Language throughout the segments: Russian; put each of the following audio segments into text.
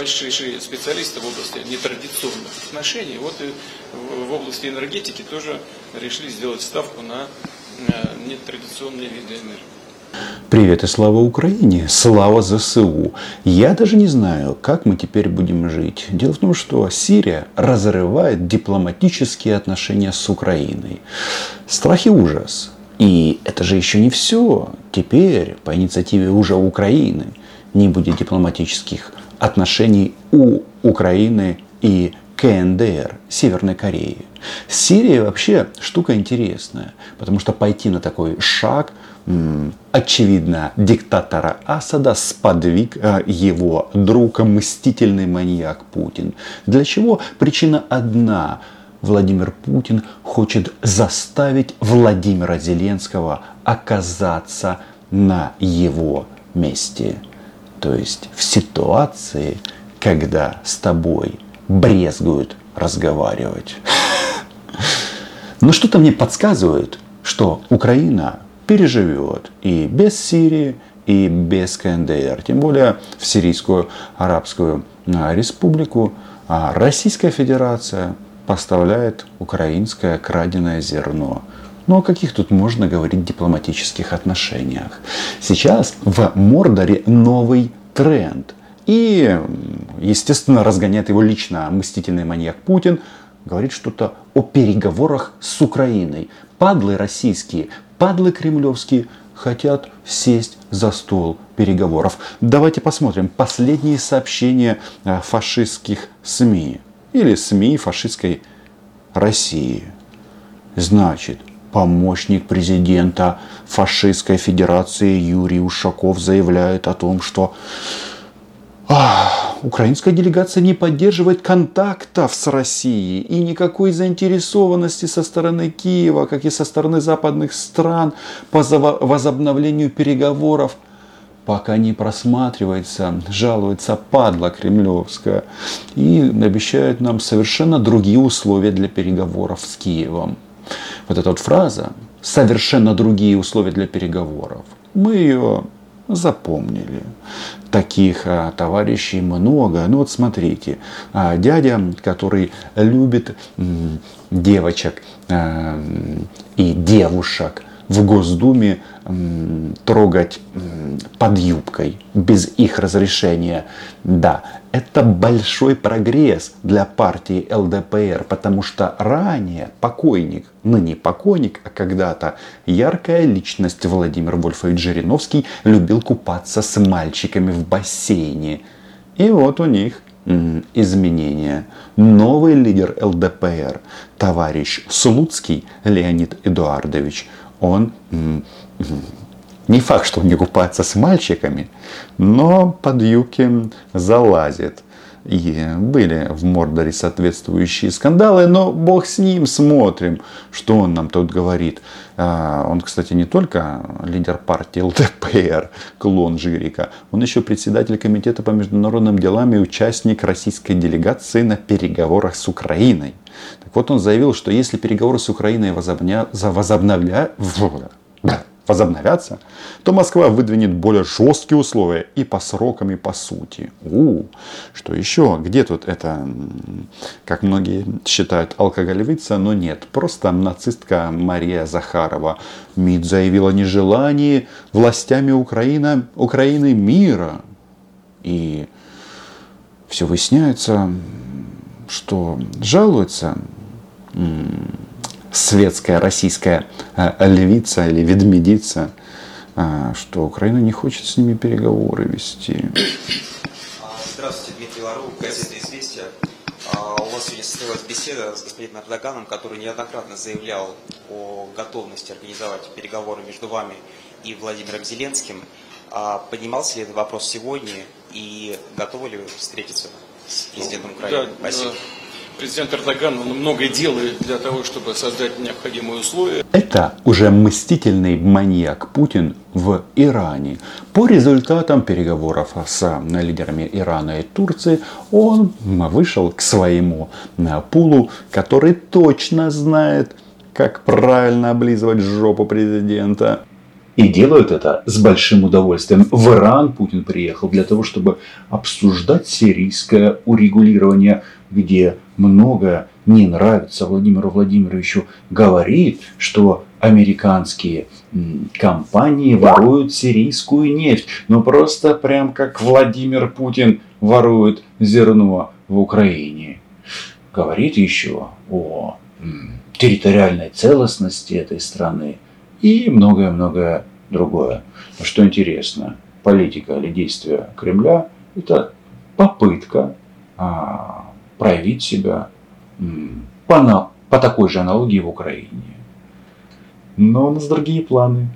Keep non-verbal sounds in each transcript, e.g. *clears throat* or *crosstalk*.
большие специалисты в области нетрадиционных отношений. Вот и в области энергетики тоже решили сделать ставку на нетрадиционные виды энергии. Привет и слава Украине, слава ЗСУ. Я даже не знаю, как мы теперь будем жить. Дело в том, что Сирия разрывает дипломатические отношения с Украиной. Страх и ужас. И это же еще не все. Теперь, по инициативе уже Украины, не будет дипломатических отношений у Украины и КНДР, Северной Кореи. Сирия вообще штука интересная, потому что пойти на такой шаг – очевидно, диктатора Асада сподвиг э, его друг, мстительный маньяк Путин. Для чего? Причина одна. Владимир Путин хочет заставить Владимира Зеленского оказаться на его месте. То есть в ситуации, когда с тобой брезгуют разговаривать. *laughs* Но что-то мне подсказывает, что Украина переживет и без Сирии, и без КНДР. Тем более в Сирийскую Арабскую а, Республику а Российская Федерация поставляет украинское краденое зерно. Ну о каких тут можно говорить дипломатических отношениях? Сейчас в Мордоре новый тренд. И, естественно, разгоняет его лично мстительный маньяк Путин, говорит что-то о переговорах с Украиной. Падлы российские падлы кремлевские хотят сесть за стол переговоров. Давайте посмотрим последние сообщения э, фашистских СМИ или СМИ фашистской России. Значит, помощник президента фашистской федерации Юрий Ушаков заявляет о том, что украинская делегация не поддерживает контактов с Россией и никакой заинтересованности со стороны Киева, как и со стороны западных стран по возобновлению переговоров пока не просматривается, жалуется падла кремлевская и обещает нам совершенно другие условия для переговоров с Киевом. Вот эта вот фраза «совершенно другие условия для переговоров», мы ее запомнили. Таких а, товарищей много. Ну вот смотрите, а, дядя, который любит м, девочек а, и девушек, в Госдуме трогать под юбкой без их разрешения. Да, это большой прогресс для партии ЛДПР, потому что ранее покойник, ныне покойник, а когда-то яркая личность Владимир Вольфович Жириновский любил купаться с мальчиками в бассейне. И вот у них изменения. Новый лидер ЛДПР, товарищ Слуцкий Леонид Эдуардович – он не факт, что он не купается с мальчиками, но под юбки залазит. И были в Мордоре соответствующие скандалы, но бог с ним, смотрим, что он нам тут говорит. А, он, кстати, не только лидер партии ЛДПР, клон Жирика, он еще председатель комитета по международным делам и участник российской делегации на переговорах с Украиной. Так вот, он заявил, что если переговоры с Украиной возобня... возобновля... возобновятся, то Москва выдвинет более жесткие условия и по срокам, и по сути. У, что еще? Где тут это, как многие считают, алкоголевица, но нет. Просто нацистка Мария Захарова. МИД заявила о нежелании властями Украины, Украины мира. И все выясняется, что жалуется светская российская э, львица или ведмедица, э, что Украина не хочет с ними переговоры вести. Здравствуйте, Дмитрий Лару, газета «Известия». А, у вас сегодня состоялась беседа с господином Эрдоганом, который неоднократно заявлял о готовности организовать переговоры между вами и Владимиром Зеленским. А поднимался ли этот вопрос сегодня и готовы ли вы встретиться с президентом Украины? Да, Спасибо. Президент Эрдоган многое делает для того, чтобы создать необходимые условия. Это уже мстительный маньяк Путин в Иране. По результатам переговоров с лидерами Ирана и Турции он вышел к своему пулу, который точно знает, как правильно облизывать жопу президента. И делают это с большим удовольствием. В Иран Путин приехал для того, чтобы обсуждать сирийское урегулирование, где многое не нравится Владимиру Владимировичу. Говорит, что американские компании воруют сирийскую нефть. Ну просто прям как Владимир Путин ворует зерно в Украине. Говорит еще о территориальной целостности этой страны и многое-многое другое. Но что интересно, политика или действия Кремля – это попытка а, проявить себя по, по такой же аналогии в Украине. Но у нас другие планы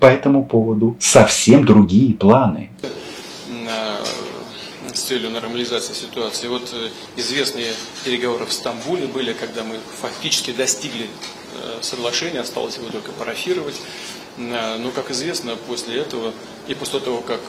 по этому поводу. Совсем другие планы с целью нормализации ситуации. Вот э, известные переговоры в Стамбуле были, когда мы фактически достигли э, соглашения, осталось его только парафировать. Э, но, как известно, после этого и после того, как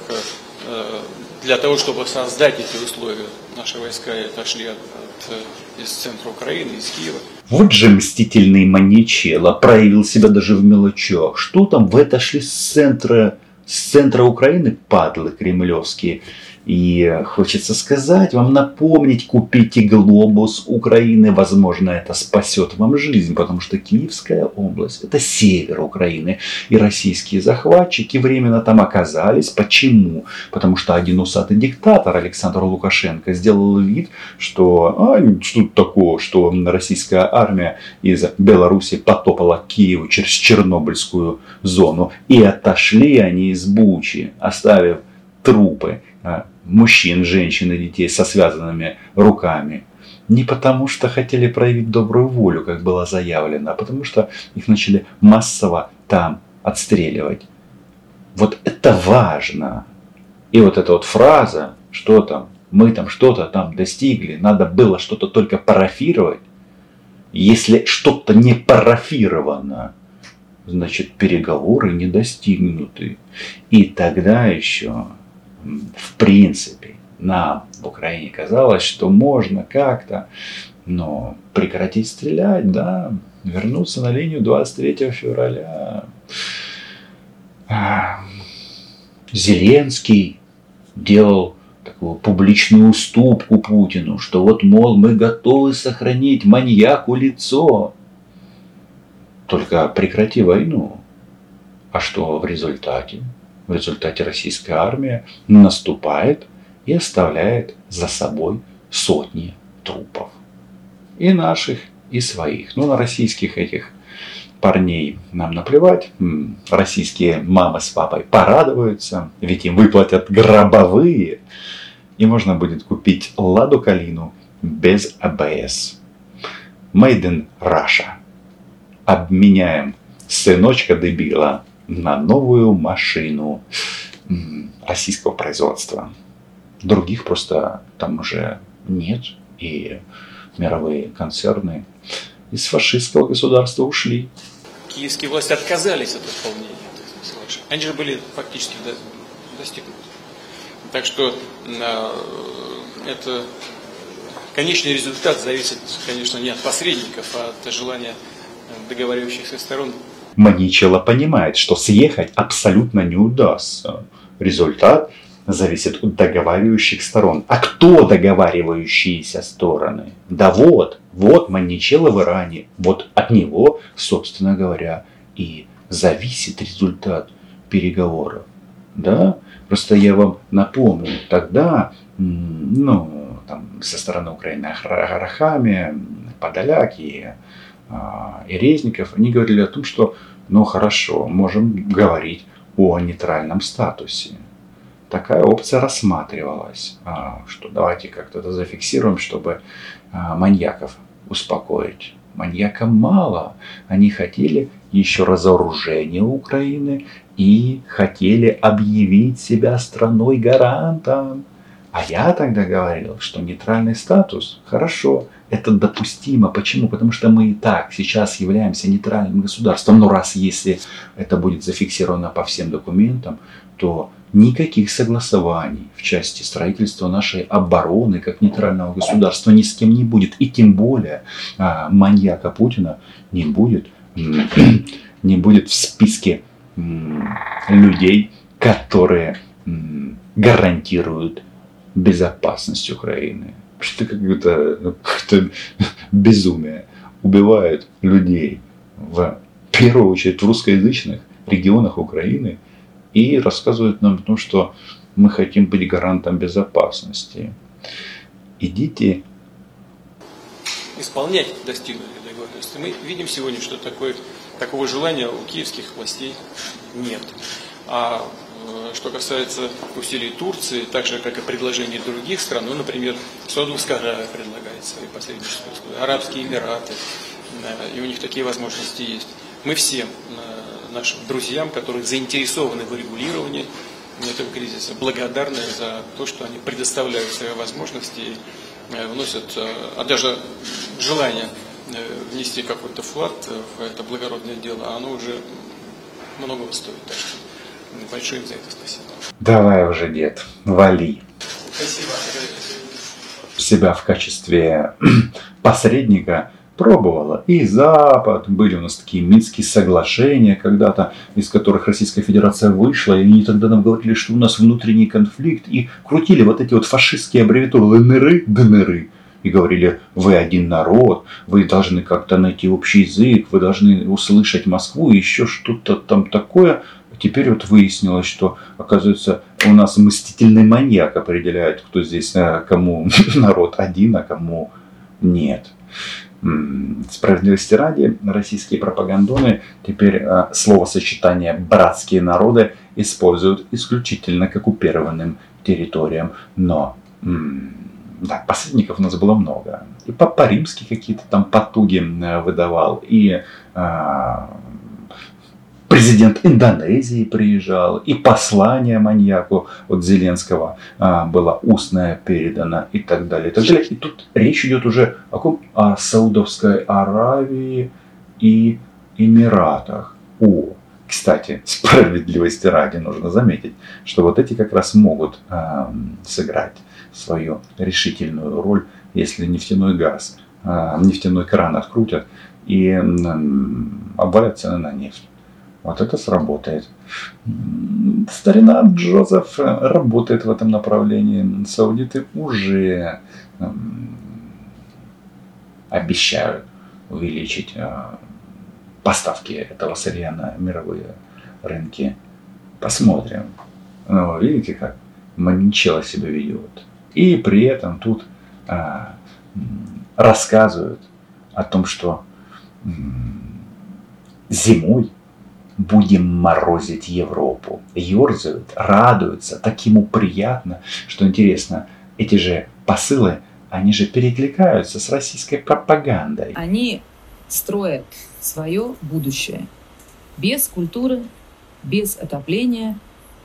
для того, чтобы создать эти условия, наши войска отошли от, от, из центра Украины, из Киева. Вот же мстительный маньячело проявил себя даже в мелочах. Что там, вы отошли с центра, с центра Украины, падлы кремлевские. И хочется сказать вам, напомнить, купите глобус Украины. Возможно, это спасет вам жизнь, потому что Киевская область – это север Украины. И российские захватчики временно там оказались. Почему? Потому что один усатый диктатор Александр Лукашенко сделал вид, что а, что тут такого, что российская армия из Беларуси потопала Киеву через Чернобыльскую зону. И отошли они из Бучи, оставив трупы а, мужчин, женщин и детей со связанными руками. Не потому, что хотели проявить добрую волю, как было заявлено, а потому что их начали массово там отстреливать. Вот это важно. И вот эта вот фраза, что там, мы там что-то там достигли, надо было что-то только парафировать. Если что-то не парафировано, значит переговоры не достигнуты. И тогда еще в принципе, нам в Украине казалось, что можно как-то, но прекратить стрелять, да, вернуться на линию 23 февраля. А, Зеленский делал такую публичную уступку Путину, что вот, мол, мы готовы сохранить маньяку лицо. Только прекрати войну. А что в результате? В результате российская армия наступает и оставляет за собой сотни трупов. И наших, и своих. Ну, на российских этих парней нам наплевать. Российские мамы с папой порадуются, ведь им выплатят гробовые. И можно будет купить Ладу Калину без АБС. Made in Russia. Обменяем сыночка дебила на новую машину российского производства. Других просто там уже нет. И мировые концерны из фашистского государства ушли. Киевские власти отказались от исполнения Они же были фактически достигнуты. Так что э, это конечный результат зависит, конечно, не от посредников, а от желания договаривающихся сторон Маничело понимает, что съехать абсолютно не удастся. Результат зависит от договаривающих сторон. А кто договаривающиеся стороны? Да вот, вот Маничело в Иране. Вот от него, собственно говоря, и зависит результат переговоров. Да? Просто я вам напомню, тогда, ну, там, со стороны Украины Арахами, Подоляки, и Резников, они говорили о том, что, ну хорошо, можем говорить о нейтральном статусе. Такая опция рассматривалась, а, что давайте как-то это зафиксируем, чтобы а, маньяков успокоить. Маньякам мало. Они хотели еще разоружения Украины и хотели объявить себя страной-гарантом. А я тогда говорил, что нейтральный статус хорошо, это допустимо. Почему? Потому что мы и так сейчас являемся нейтральным государством. Но раз если это будет зафиксировано по всем документам, то никаких согласований в части строительства нашей обороны как нейтрального государства ни с кем не будет. И тем более а, маньяка Путина не будет, *clears throat* не будет в списке людей, которые гарантируют безопасность Украины. Что какое-то какое *laughs* безумие. Убивают людей в первую очередь в русскоязычных регионах Украины и рассказывают нам о том, что мы хотим быть гарантом безопасности. Идите исполнять достигнутые договоренности. Мы видим сегодня, что такое, такого желания у киевских властей нет. А что касается усилий Турции, так же, как и предложений других стран, ну, например, Саудовская Аравия предлагает свои посреднические условия, Арабские Эмираты, э, и у них такие возможности есть. Мы всем э, нашим друзьям, которые заинтересованы в регулировании этого кризиса, благодарны за то, что они предоставляют свои возможности и вносят, а даже желание внести какой-то вклад в это благородное дело, оно уже многого стоит. Так что Большое за это спасибо. Давай уже, дед, вали. Спасибо. Себя в качестве *clears throat* посредника пробовала. И Запад, были у нас такие Минские соглашения когда-то, из которых Российская Федерация вышла, и они тогда нам говорили, что у нас внутренний конфликт, и крутили вот эти вот фашистские аббревиатуры ЛНРы, ДНРы, и говорили, вы один народ, вы должны как-то найти общий язык, вы должны услышать Москву, еще что-то там такое – Теперь вот выяснилось, что, оказывается, у нас мстительный маньяк определяет, кто здесь, э, кому *laughs* народ один, а кому нет. Справедливости ради, российские пропагандоны теперь э, словосочетание «братские народы» используют исключительно к оккупированным территориям. Но да, посредников у нас было много. И Папа Римский какие-то там потуги э, выдавал, и президент Индонезии приезжал, и послание маньяку от Зеленского а, было устное передано и так далее. И, так далее. и тут речь идет уже о, ком? о Саудовской Аравии и Эмиратах. О, кстати, *laughs* справедливости ради нужно заметить, что вот эти как раз могут э, сыграть свою решительную роль, если нефтяной газ, э, нефтяной кран открутят и э, обвалят цены на нефть. Вот это сработает. Старина Джозеф работает в этом направлении. Саудиты уже обещают увеличить а, поставки этого сырья на мировые рынки. Посмотрим. Ну, видите, как Манчело себя ведет. И при этом тут а, рассказывают о том, что зимой будем морозить Европу. Ёрзают, радуются, так ему приятно, что интересно, эти же посылы, они же перекликаются с российской пропагандой. Они строят свое будущее без культуры, без отопления,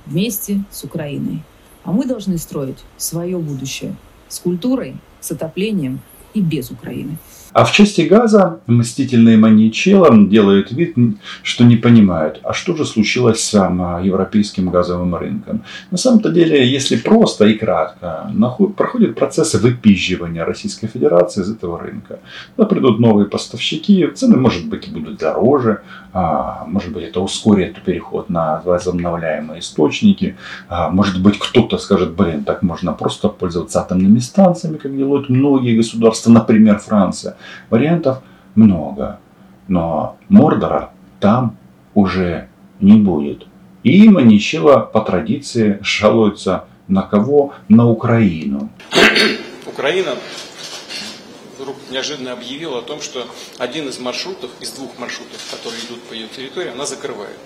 вместе с Украиной. А мы должны строить свое будущее с культурой, с отоплением и без Украины. А в части газа мстительные маньячела делают вид, что не понимают, а что же случилось с европейским газовым рынком. На самом-то деле, если просто и кратко, проходит процесс выпизживания Российской Федерации из этого рынка. Да, придут новые поставщики, цены, может быть, будут дороже, а, может быть, это ускорит переход на возобновляемые источники, а, может быть, кто-то скажет, блин, так можно просто пользоваться атомными станциями, как делают многие государства, например, Франция. Вариантов много, но Мордора там уже не будет. И Маничила по традиции жалуется на кого? На Украину. Украина вдруг неожиданно объявила о том, что один из маршрутов, из двух маршрутов, которые идут по ее территории, она закрывает.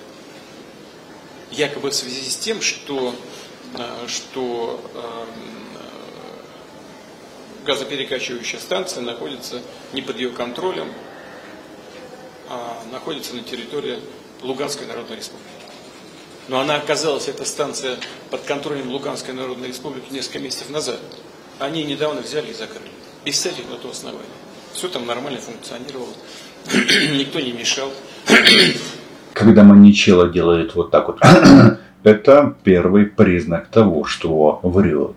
Якобы в связи с тем, что, э, что эм, газоперекачивающая станция находится не под ее контролем, а находится на территории Луганской Народной Республики. Но она оказалась, эта станция, под контролем Луганской Народной Республики несколько месяцев назад. Они недавно взяли и закрыли. Без всяких на то оснований. Все там нормально функционировало. *clears throat* Никто не мешал. *clears throat* Когда маничело делает вот так вот, *clears throat* это первый признак того, что врет.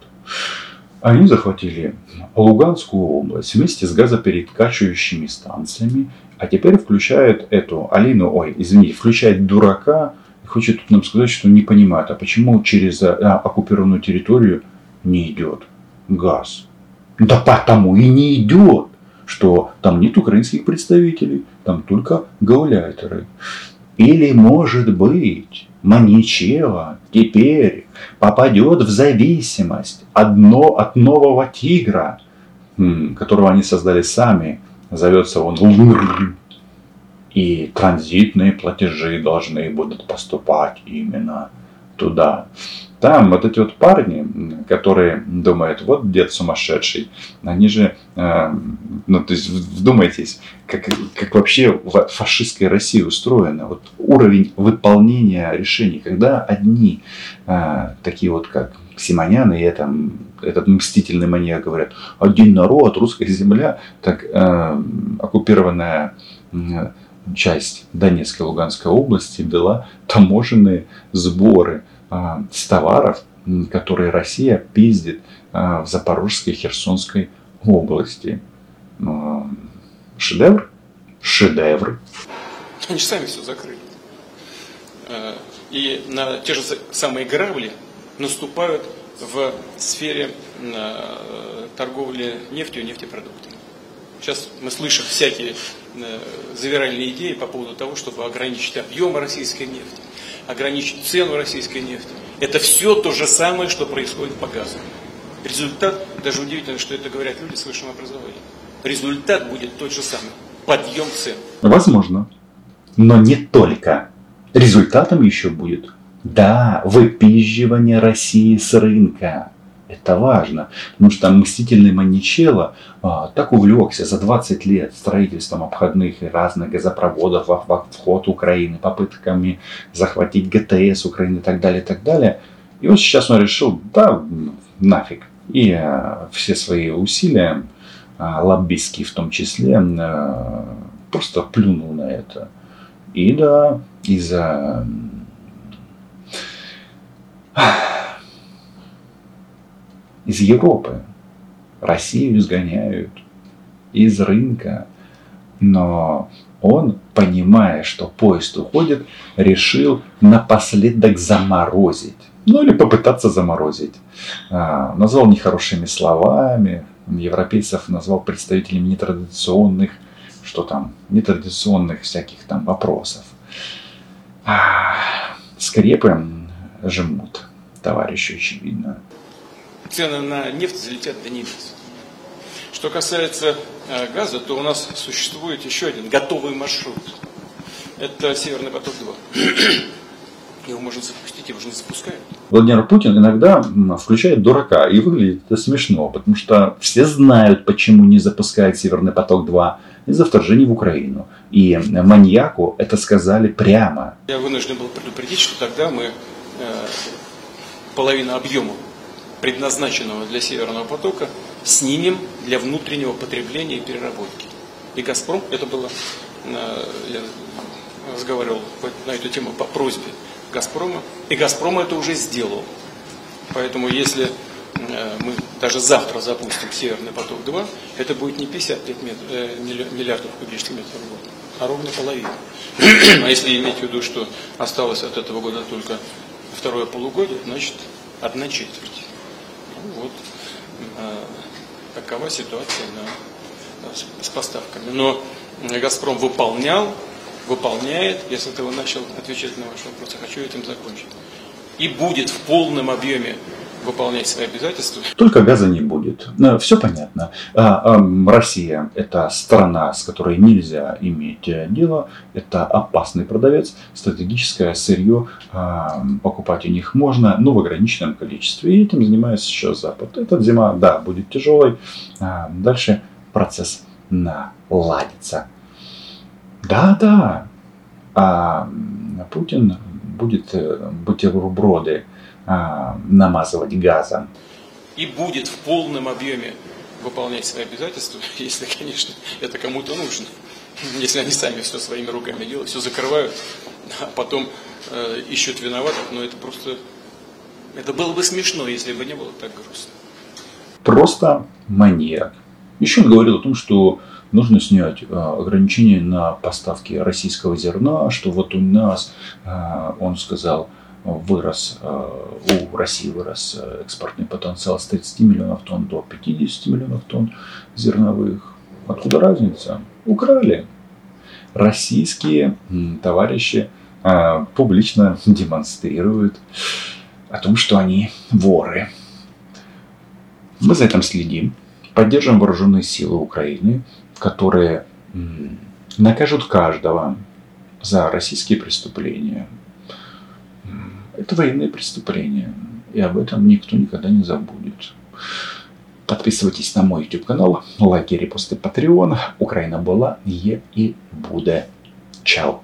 Они захватили Луганскую область вместе с газоперекачивающими станциями, а теперь включают эту Алину, ой, извините, включает дурака, хочет нам сказать, что не понимает, а почему через а, оккупированную территорию не идет газ. Да потому и не идет, что там нет украинских представителей, там только гауляйтеры. Или, может быть, Маничева теперь попадет в зависимость одно от нового тигра, которого они создали сами, зовется он ЛУР. И транзитные платежи должны будут поступать именно туда. Там вот эти вот парни, которые думают, вот дед сумасшедший, они же, э, ну то есть вдумайтесь, как, как вообще фашистская Россия устроена. Вот уровень выполнения решений, когда одни э, такие вот как Симонян и это, этот мстительный маньяк говорят, один народ, русская земля, так э, оккупированная э, часть Донецкой Луганской области вела таможенные сборы с товаров, которые Россия пиздит а, в Запорожской Херсонской области. А, шедевр? Шедевр. Они сами все закрыли. И на те же самые грабли наступают в сфере торговли нефтью и нефтепродуктами. Сейчас мы слышим всякие завиральные идеи по поводу того, чтобы ограничить объемы российской нефти ограничить цену российской нефти. Это все то же самое, что происходит по газу. Результат, даже удивительно, что это говорят люди с высшим образованием. Результат будет тот же самый. Подъем цен. Возможно. Но не только. Результатом еще будет, да, выпизживание России с рынка. Это важно, потому что мстительный Маничелло а, так увлекся за 20 лет строительством обходных и разных газопроводов во, во вход Украины, попытками захватить ГТС Украины и так далее, и так далее. И вот сейчас он решил, да, нафиг. И а, все свои усилия, а, лоббистские в том числе, а, просто плюнул на это. И да, из-за из Европы. Россию изгоняют из рынка. Но он, понимая, что поезд уходит, решил напоследок заморозить. Ну или попытаться заморозить. А, назвал нехорошими словами. Европейцев назвал представителями нетрадиционных, что там, нетрадиционных всяких там вопросов. А, скрепы жмут, товарищи, очевидно цены на нефть залетят до небес. Что касается э, газа, то у нас существует еще один готовый маршрут. Это Северный поток-2. *clears throat* Его можно запустить, его же не запускают. Владимир Путин иногда включает дурака, и выглядит это смешно, потому что все знают, почему не запускает Северный поток-2 из-за вторжения в Украину. И маньяку это сказали прямо. Я вынужден был предупредить, что тогда мы э, половину объема предназначенного для Северного потока, снимем для внутреннего потребления и переработки. И «Газпром», это было, э, я разговаривал на эту тему по просьбе «Газпрома», и «Газпром» это уже сделал. Поэтому если э, мы даже завтра запустим «Северный поток-2», это будет не 55 э, миллиардов кубических метров в год, а ровно половина. А если иметь в виду, что осталось от этого года только второе полугодие, значит одна четверть. Вот э, такова ситуация на, с, с поставками. Но Газпром выполнял, выполняет, если ты начал отвечать на ваш вопрос, я хочу этим закончить. И будет в полном объеме выполнять свои обязательства. Только газа не будет. Все понятно. А, Россия – это страна, с которой нельзя иметь дело. Это опасный продавец. Стратегическое сырье покупать у них можно, но в ограниченном количестве. И этим занимается сейчас Запад. Эта зима, да, будет тяжелой. А, дальше процесс наладится. Да-да. А Путин будет э, бутерброды а, намазывать газом. И будет в полном объеме выполнять свои обязательства, *laughs* если, конечно, это кому-то нужно. Если они сами все своими руками делают, все закрывают, а потом э, ищут виноватых, но это просто... Это было бы смешно, если бы не было так грустно. Просто маньяк. Еще он говорил о том, что нужно снять а, ограничения на поставки российского зерна, что вот у нас, а, он сказал, вырос, у России вырос экспортный потенциал с 30 миллионов тонн до 50 миллионов тонн зерновых. Откуда разница? Украли. Российские товарищи публично демонстрируют о том, что они воры. Мы за этим следим, поддержим вооруженные силы Украины, которые накажут каждого за российские преступления. Это военные преступления, и об этом никто никогда не забудет. Подписывайтесь на мой YouTube канал, лайки, репосты, Patreon. Украина была, є і буде. Чао!